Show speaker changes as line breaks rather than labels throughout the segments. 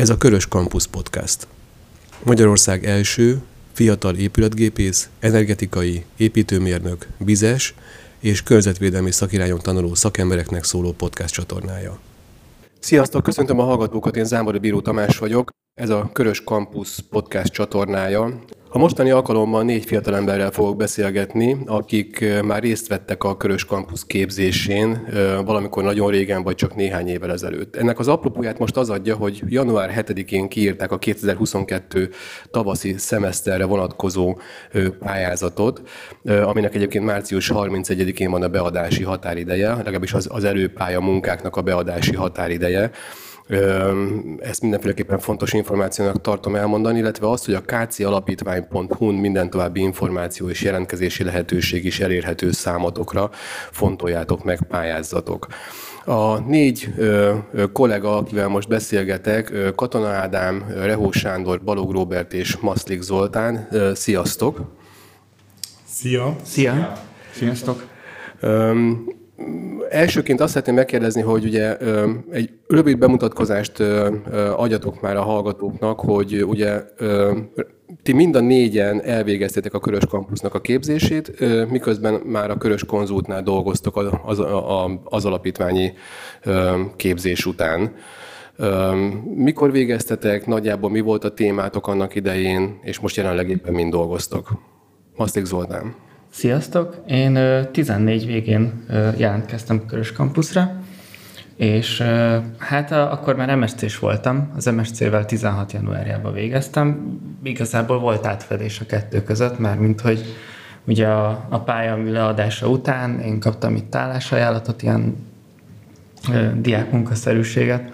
Ez a Körös Campus Podcast. Magyarország első fiatal épületgépész, energetikai, építőmérnök, vizes és környezetvédelmi szakirányon tanuló szakembereknek szóló podcast csatornája. Sziasztok, köszöntöm a hallgatókat, én Zámbori Bíró Tamás vagyok. Ez a Körös Campus podcast csatornája. A mostani alkalommal négy fiatalemberrel fogok beszélgetni, akik már részt vettek a Körös Campus képzésén valamikor nagyon régen, vagy csak néhány évvel ezelőtt. Ennek az apropóját most az adja, hogy január 7-én kiírták a 2022 tavaszi szemeszterre vonatkozó pályázatot, aminek egyébként március 31-én van a beadási határideje, legalábbis az, az előpálya munkáknak a beadási határideje. Ezt mindenféleképpen fontos információnak tartom elmondani, illetve azt, hogy a kcialapítvány.hu-n minden további információ és jelentkezési lehetőség is elérhető számotokra. Fontoljátok meg, pályázzatok. A négy ö, ö, kollega, akivel most beszélgetek, ö, Katona Ádám, Rehó Sándor, Balog Robert és Maszlik Zoltán. Ö, sziasztok!
Szia!
Szia! Sziasztok!
Öm, Elsőként azt szeretném megkérdezni, hogy ugye egy rövid bemutatkozást adjatok már a hallgatóknak, hogy ugye ti mind a négyen elvégeztétek a Körös Kampusznak a képzését, miközben már a Körös Konzultnál dolgoztok az, az, az alapítványi képzés után. Mikor végeztetek, nagyjából mi volt a témátok annak idején, és most jelenleg éppen mind dolgoztok? Masztik Zoltán.
Sziasztok! Én 14 végén jelentkeztem Körös Campusra, és hát akkor már MSC-s voltam, az MSC-vel 16 januárjában végeztem. Igazából volt átfedés a kettő között, már mint hogy ugye a, a pályam leadása után én kaptam itt állásajánlatot, ilyen diákmunkaszerűséget,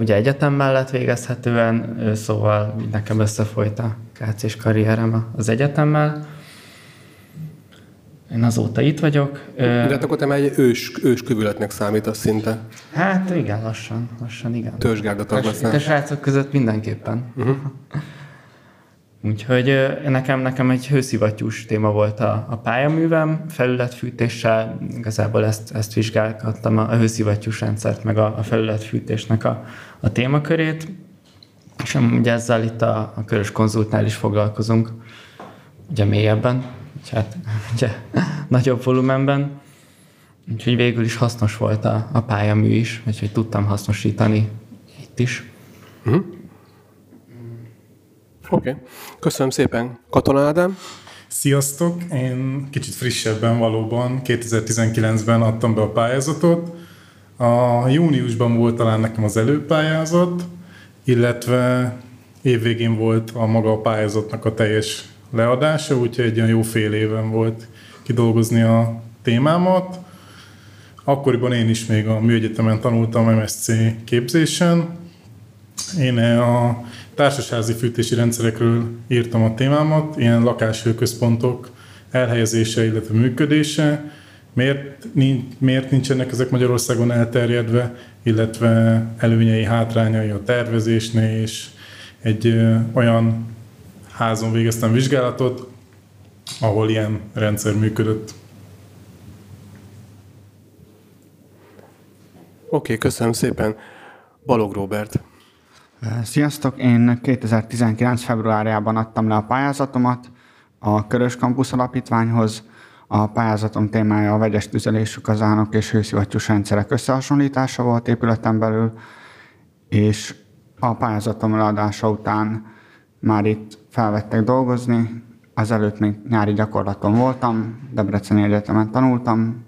ugye egyetem mellett végezhetően, szóval nekem összefolyt a KC-s karrierem az egyetemmel, én azóta itt vagyok.
De hát akkor te már egy ős, ős kövületnek számítasz szinte.
Hát igen, lassan, lassan igen.
Törzsgárdatag
leszel. A srácok között mindenképpen. Uh-huh. Úgyhogy nekem, nekem egy hőszivattyús téma volt a, a pályaművem, felületfűtéssel, igazából ezt, ezt vizsgálgattam, a, a hőszivattyús rendszert, meg a, a felületfűtésnek a, a témakörét, és ugye ezzel itt a, a körös konzultnál is foglalkozunk, ugye mélyebben hát ugye, nagyobb volumenben. Úgyhogy végül is hasznos volt a, a pályamű is, úgyhogy tudtam hasznosítani itt is. Uh-huh.
Oké, okay. köszönöm szépen. Katona Ádám?
Sziasztok! Én kicsit frissebben valóban 2019-ben adtam be a pályázatot. A júniusban volt talán nekem az előpályázat, illetve évvégén volt a maga a pályázatnak a teljes leadása, úgyhogy egy olyan jó fél éven volt kidolgozni a témámat. Akkoriban én is még a műegyetemen tanultam MSC képzésen. Én a társasházi fűtési rendszerekről írtam a témámat, ilyen lakáshőközpontok elhelyezése, illetve működése. Miért, miért nincsenek ezek Magyarországon elterjedve, illetve előnyei, hátrányai a tervezésnél, és egy olyan házon végeztem vizsgálatot, ahol ilyen rendszer működött.
Oké, okay, köszönöm szépen. Balog Robert.
Sziasztok! Én 2019. februárjában adtam le a pályázatomat a Körös Campus Alapítványhoz. A pályázatom témája a vegyes tüzelésű kazánok és hőszivattyús rendszerek összehasonlítása volt épületen belül, és a pályázatom leadása után már itt felvettek dolgozni. Azelőtt még nyári gyakorlaton voltam, Debreceni Egyetemen tanultam.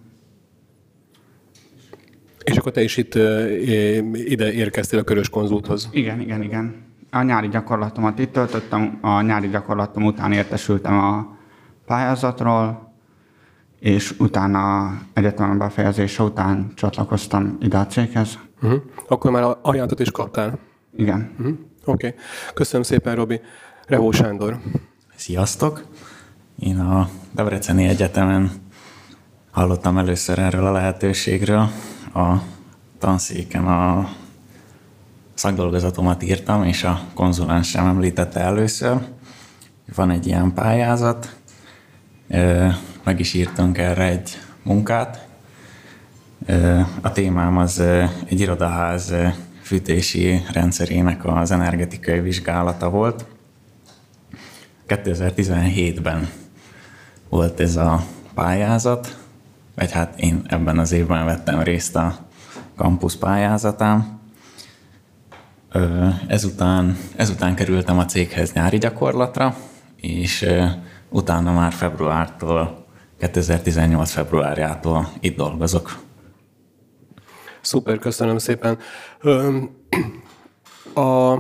És akkor te is itt ide érkeztél a Körös Konzulthoz?
Igen, igen, igen. A nyári gyakorlatomat itt töltöttem, a nyári gyakorlatom után értesültem a pályázatról, és utána egyetemen befejezése után csatlakoztam ide a céghez.
Uh-huh. Akkor már ajánlatot is kaptál?
Igen.
Uh-huh. Oké. Okay. Köszönöm szépen, Robi. Rehó Sándor.
Sziasztok! Én a Debreceni Egyetemen hallottam először erről a lehetőségről. A tanszéken a szakdolgozatomat írtam, és a konzulens sem említette először. Van egy ilyen pályázat, meg is írtunk erre egy munkát. A témám az egy irodaház fűtési rendszerének az energetikai vizsgálata volt. 2017-ben volt ez a pályázat, vagy hát én ebben az évben vettem részt a kampusz pályázatán. Ezután, ezután kerültem a céghez nyári gyakorlatra, és utána már februártól, 2018 februárjától itt dolgozok.
Szuper, köszönöm szépen. A,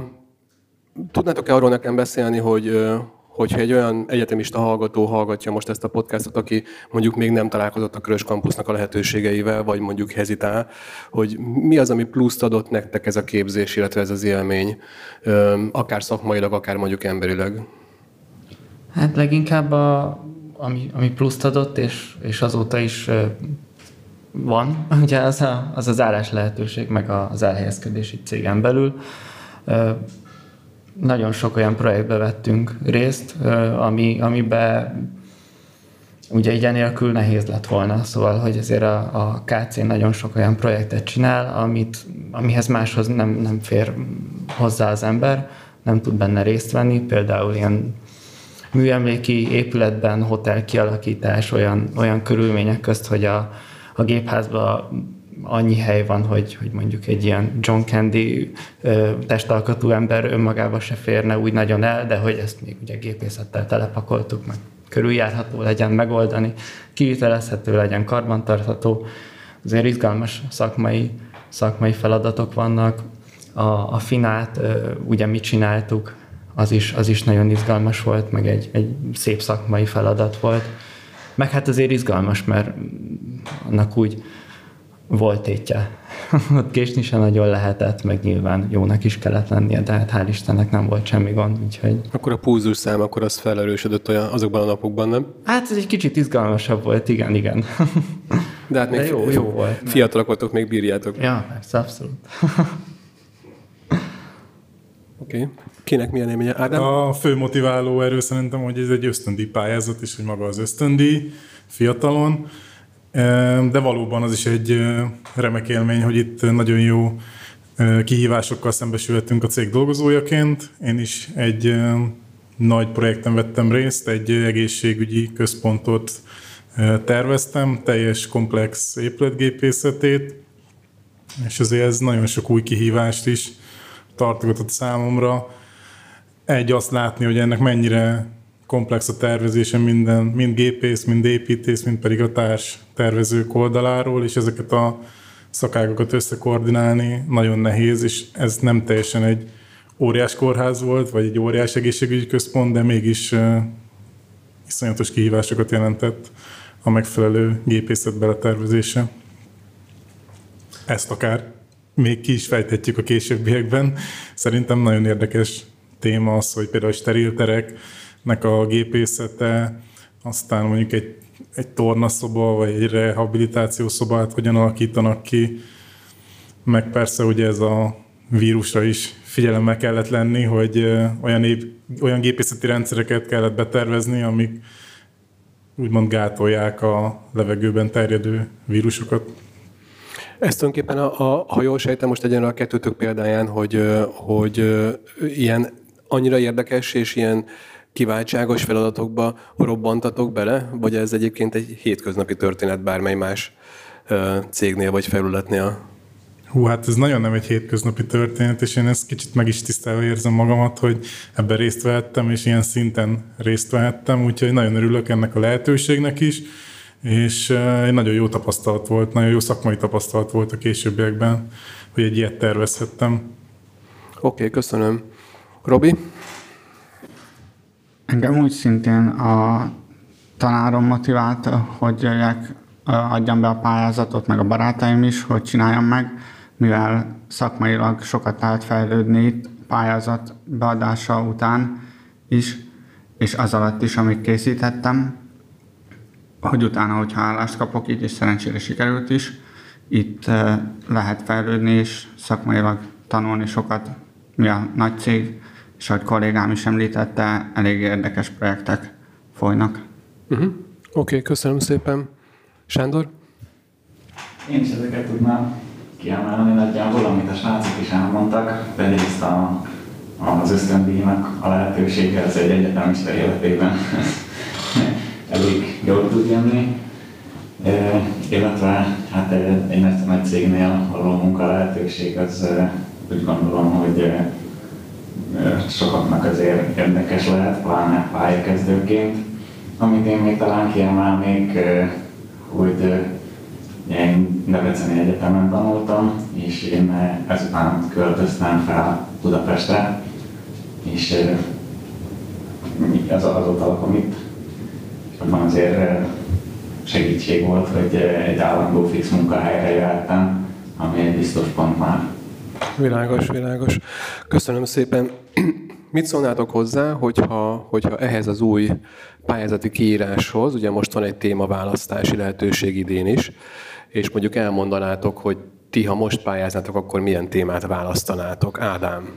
tudnátok-e arról nekem beszélni, hogy hogyha egy olyan egyetemista hallgató hallgatja most ezt a podcastot, aki mondjuk még nem találkozott a Körös Campusnak a lehetőségeivel, vagy mondjuk hezitál, hogy mi az, ami pluszt adott nektek ez a képzés, illetve ez az élmény, akár szakmailag, akár mondjuk emberileg?
Hát leginkább a, ami, ami pluszt adott, és, és azóta is van, ugye az, a, az az állás lehetőség, meg az elhelyezkedési cégen belül. Nagyon sok olyan projektbe vettünk részt, ami, amiben ugye így nélkül nehéz lett volna, szóval, hogy azért a, a KC nagyon sok olyan projektet csinál, amit, amihez máshoz nem, nem fér hozzá az ember, nem tud benne részt venni, például ilyen műemléki épületben hotel kialakítás olyan, olyan körülmények közt, hogy a, a gépházban annyi hely van, hogy, hogy mondjuk egy ilyen John Candy testalkatú ember önmagába se férne úgy nagyon el, de hogy ezt még ugye gépészettel telepakoltuk, meg körüljárható legyen megoldani, kivitelezhető legyen, karbantartható. Azért izgalmas szakmai, szakmai feladatok vannak. A, a finát ugye mi csináltuk, az is, az is nagyon izgalmas volt, meg egy, egy szép szakmai feladat volt. Meg hát azért izgalmas, mert annak úgy volt tétje. Ott késni sem nagyon lehetett, meg nyilván jónak is kellett lennie, de hát hál' Istennek nem volt semmi gond, úgyhogy...
Akkor a púzus szám, akkor az felerősödött olyan azokban a napokban, nem?
Hát ez egy kicsit izgalmasabb volt, igen, igen.
De hát még de jó, jó volt. Fiatalok voltok, még bírjátok.
Ja, persze, abszolút.
Oké. Okay. Kinek milyen élménye?
Ádám? A fő motiváló erő szerintem, hogy ez egy ösztöndi pályázat, és hogy maga az ösztöndi fiatalon. De valóban az is egy remek élmény, hogy itt nagyon jó kihívásokkal szembesülhetünk a cég dolgozójaként. Én is egy nagy projekten vettem részt, egy egészségügyi központot terveztem, teljes komplex épületgépészetét, és azért ez nagyon sok új kihívást is tartogatott számomra. Egy azt látni, hogy ennek mennyire komplex a tervezése minden, mind gépész, mind építész, mind pedig a társ tervezők oldaláról, és ezeket a szakágokat összekoordinálni nagyon nehéz, és ez nem teljesen egy óriás kórház volt, vagy egy óriás egészségügyi központ, de mégis uh, iszonyatos kihívásokat jelentett a megfelelő gépészet beletervezése. Ezt akár még ki is fejthetjük a későbbiekben. Szerintem nagyon érdekes téma az, hogy például a steriltereknek a gépészete, aztán mondjuk egy, egy tornaszoba, vagy egy rehabilitációs szobát hogyan alakítanak ki, meg persze ugye ez a vírusra is figyelemmel kellett lenni, hogy olyan, épp, olyan gépészeti rendszereket kellett betervezni, amik úgymond gátolják a levegőben terjedő vírusokat.
Ez tulajdonképpen, a, a, ha jól sejtem, most egyenlő a kettőtök példáján, hogy, hogy ilyen annyira érdekes és ilyen kiváltságos feladatokba robbantatok bele, vagy ez egyébként egy hétköznapi történet bármely más cégnél vagy felületnél?
Hú, hát ez nagyon nem egy hétköznapi történet, és én ezt kicsit meg is tisztelve érzem magamat, hogy ebben részt vehettem, és ilyen szinten részt vehettem, úgyhogy nagyon örülök ennek a lehetőségnek is és egy nagyon jó tapasztalat volt, nagyon jó szakmai tapasztalat volt a későbbiekben, hogy egy ilyet tervezhettem.
Oké, okay, köszönöm. Robi?
Engem úgy szintén a tanárom motiválta, hogy jöjjek, adjam be a pályázatot, meg a barátaim is, hogy csináljam meg, mivel szakmailag sokat lehet fejlődni itt pályázat beadása után is, és az alatt is, amit készítettem hogy utána, hogyha állást kapok itt, és szerencsére sikerült is, itt eh, lehet fejlődni és szakmailag tanulni sokat, mi a nagy cég, és ahogy kollégám is említette, elég érdekes projektek folynak.
Uh-huh. Oké, okay, köszönöm szépen. Sándor?
Én is ezeket tudnám kiemelni nagyjából, amit a srácok is elmondtak, de egyrészt a, az ösztöndíjnak a lehetősége az egy egyetemista életében elég jól tud jönni, e, illetve hát egy, egy nagy, nagy cégnél való munka lehetőség az úgy gondolom, hogy sokaknak azért érdekes lehet, pláne pályakezdőként. Amit én még talán kiemelnék, hogy én Debreceni Egyetemen tanultam, és én ezután költöztem fel Budapestre, és az, azóta lakom itt. Abban azért segítség volt, hogy egy állandó fix munkahelyre jöhettem, ami egy biztos pont már.
Világos, világos. Köszönöm szépen. Mit szólnátok hozzá, hogyha, hogyha ehhez az új pályázati kiíráshoz, ugye most van egy témaválasztási lehetőség idén is, és mondjuk elmondanátok, hogy ti, ha most pályáznátok, akkor milyen témát választanátok? Ádám.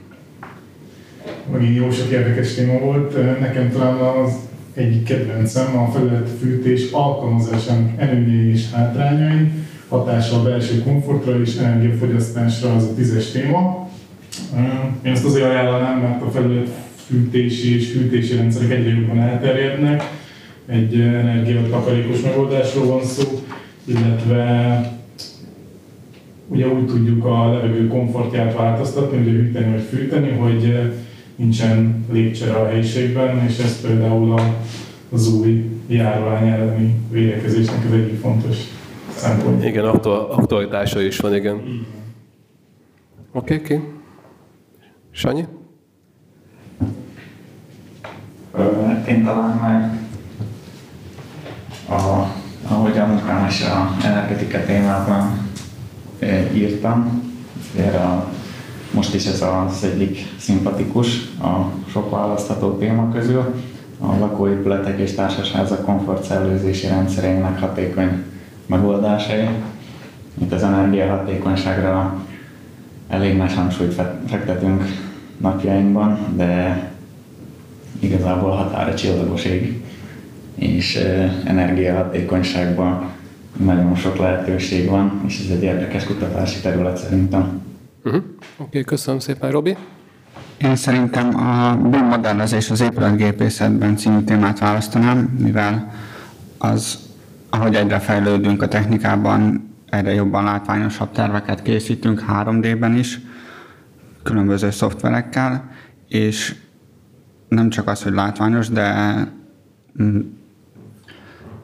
Megint jó sok érdekes téma volt. Nekem talán az egyik kedvencem a felületfűtés alkalmazásának előnyei és hátrányai, hatása a belső komfortra és energiafogyasztásra az a tízes téma. Én ezt azért ajánlanám, mert a felületfűtési és fűtési rendszerek egyre jobban elterjednek. Egy energiatakarékos megoldásról van szó, illetve ugye úgy tudjuk a levegő komfortját változtatni, ugye hűteni vagy fűteni, hogy nincsen légcsere a helyiségben, és ez például az új járvány elleni védekezésnek az egyik fontos szempont.
Igen, aktualitása is van, igen. Oké, okay, oké. Okay. Sanyi?
Én talán már a, ahogy a munkám is a energetika témában írtam, a, most is ez az egyik szimpatikus a sok választható téma közül, a lakóépületek és társasházak komfortszellőzési rendszerének hatékony megoldásai. Itt az energiahatékonyságra elég nagy hangsúlyt fektetünk napjainkban, de igazából határa csillagos ég, és energiahatékonyságban nagyon sok lehetőség van, és ez egy érdekes kutatási terület szerintem.
Uh-huh. Oké, okay, köszönöm szépen, Robi.
Én szerintem a BIM modernezés az épületgépészetben című témát választanám, mivel az ahogy egyre fejlődünk a technikában, egyre jobban látványosabb terveket készítünk 3D-ben is, különböző szoftverekkel, és nem csak az, hogy látványos, de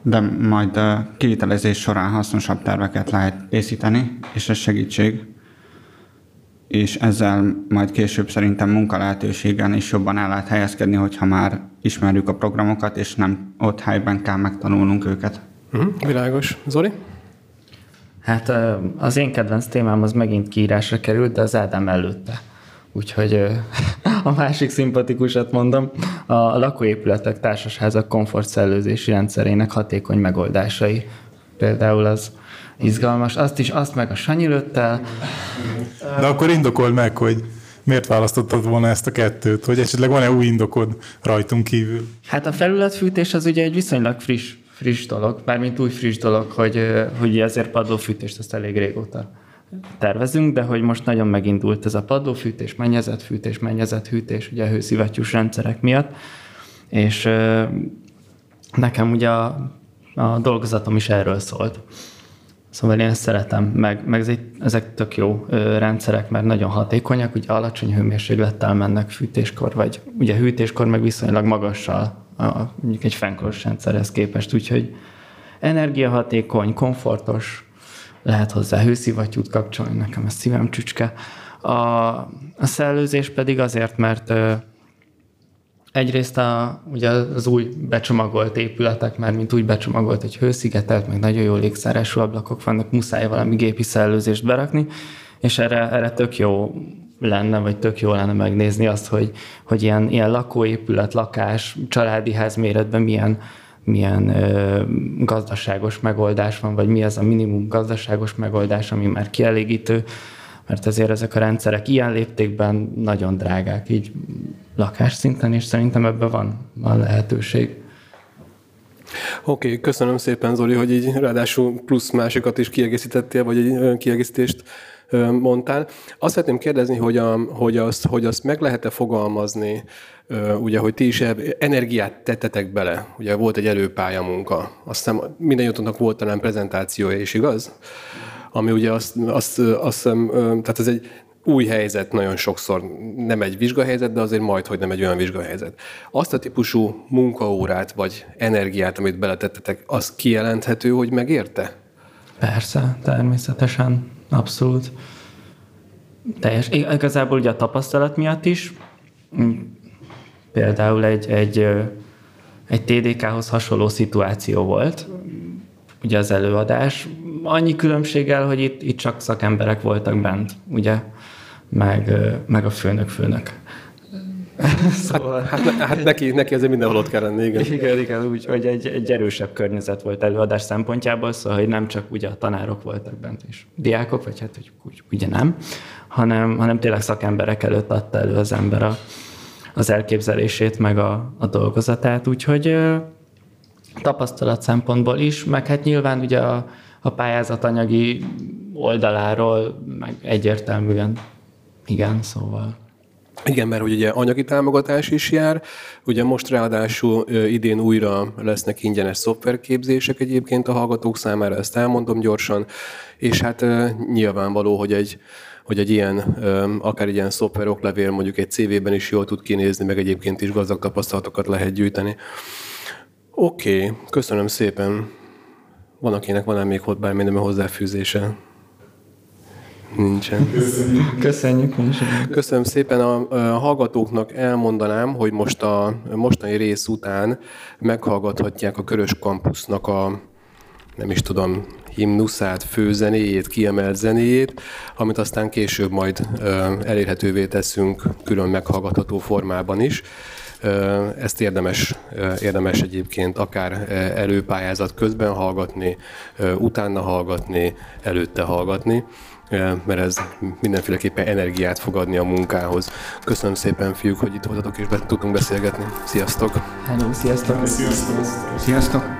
de majd a kivitelezés során hasznosabb terveket lehet készíteni, és ez segítség. És ezzel majd később szerintem munkalehetőségen is jobban el lehet helyezkedni, hogyha már ismerjük a programokat, és nem ott helyben kell megtanulnunk őket.
Uh-huh, világos. Zoli?
Hát az én kedvenc témám az megint kiírásra került, de az Ádám előtte. Úgyhogy a másik szimpatikusat mondom, a lakóépületek társasházak komfortszellőzési rendszerének hatékony megoldásai. Például az izgalmas, azt is, azt meg a Sanyi lőttel.
De akkor indokold meg, hogy miért választottad volna ezt a kettőt? Hogy esetleg van-e új indokod rajtunk kívül?
Hát a felületfűtés az ugye egy viszonylag friss friss dolog, mármint új friss dolog, hogy, hogy ezért padlófűtést ezt elég régóta tervezünk, de hogy most nagyon megindult ez a padlófűtés, mennyezetfűtés, mennyezethűtés, ugye hőszivattyús rendszerek miatt, és nekem ugye a, a dolgozatom is erről szólt. Szóval én ezt szeretem, meg, meg ezek, ezek tök jó ö, rendszerek, mert nagyon hatékonyak, ugye alacsony hőmérséklettel mennek fűtéskor, vagy ugye hűtéskor meg viszonylag magassal a, mondjuk egy fennkoros rendszerhez képest, úgyhogy energiahatékony, komfortos, lehet hozzá hőszivattyút kapcsolni, nekem ez szívem csücske. A, a szellőzés pedig azért, mert ö, egyrészt a, ugye az új becsomagolt épületek, mert mint úgy becsomagolt, hogy hőszigetelt, meg nagyon jó légszárású ablakok vannak, muszáj valami gépi szellőzést berakni, és erre, erre tök jó lenne, vagy tök jó lenne megnézni azt, hogy, hogy ilyen, ilyen lakóépület, lakás, családi ház méretben milyen, milyen ö, gazdaságos megoldás van, vagy mi az a minimum gazdaságos megoldás, ami már kielégítő, mert azért ezek a rendszerek ilyen léptékben nagyon drágák, így lakásszinten, és szerintem ebben van, van lehetőség.
Oké, okay, köszönöm szépen Zoli, hogy így ráadásul plusz másikat is kiegészítettél, vagy egy kiegészítést mondtál. Azt szeretném kérdezni, hogy, a, hogy, azt, hogy azt meg lehet-e fogalmazni, ugye, hogy ti is energiát tettetek bele. Ugye volt egy előpálya munka. Azt hiszem minden jutónak volt talán prezentációja is, igaz? Ami ugye azt, azt, azt tehát ez egy új helyzet nagyon sokszor, nem egy vizsgahelyzet, de azért majd, hogy nem egy olyan vizsgahelyzet. Azt a típusú munkaórát vagy energiát, amit beletettetek, az kijelenthető, hogy megérte?
Persze, természetesen, abszolút. Teljes. Igazából ugye a tapasztalat miatt is, például egy, egy, egy TDK-hoz hasonló szituáció volt, ugye az előadás, annyi különbséggel, hogy itt, itt csak szakemberek voltak bent, ugye, meg, meg a főnök főnök.
szóval... Hát, hát, hát neki, neki azért mindenhol ott kell lenni, igen.
Igen, igen úgy, hogy egy, egy erősebb környezet volt előadás szempontjából, szóval, hogy nem csak ugye a tanárok voltak bent, és diákok, vagy hát hogy úgy, ugye nem, hanem, hanem tényleg szakemberek előtt adta elő az ember a, az elképzelését, meg a, a dolgozatát, úgyhogy tapasztalat szempontból is, meg hát nyilván ugye a, a pályázat anyagi oldaláról meg egyértelműen igen, szóval.
Igen, mert hogy ugye anyagi támogatás is jár, ugye most ráadásul idén újra lesznek ingyenes szoftverképzések egyébként a hallgatók számára, ezt elmondom gyorsan, és hát nyilvánvaló, hogy egy, hogy egy ilyen, akár egy ilyen szoftveroklevél mondjuk egy CV-ben is jól tud kinézni, meg egyébként is gazdag tapasztalatokat lehet gyűjteni. Oké, okay, köszönöm szépen. Van, akinek van még ott bármilyen hozzáfűzése? Nincsen.
Köszönjük. Köszönjük.
Köszönöm szépen. A, a hallgatóknak elmondanám, hogy most a mostani rész után meghallgathatják a Körös Kampusznak a nem is tudom, himnuszát, főzenéjét, kiemelt zenéjét, amit aztán később majd elérhetővé teszünk külön meghallgatható formában is. Ezt érdemes, érdemes egyébként akár előpályázat közben hallgatni, utána hallgatni, előtte hallgatni mert ez mindenféleképpen energiát fog adni a munkához. Köszönöm szépen, fiúk, hogy itt voltatok és be tudtunk beszélgetni. Sziasztok!
Hello, sziasztok!
Sziasztok!
Sziasztok!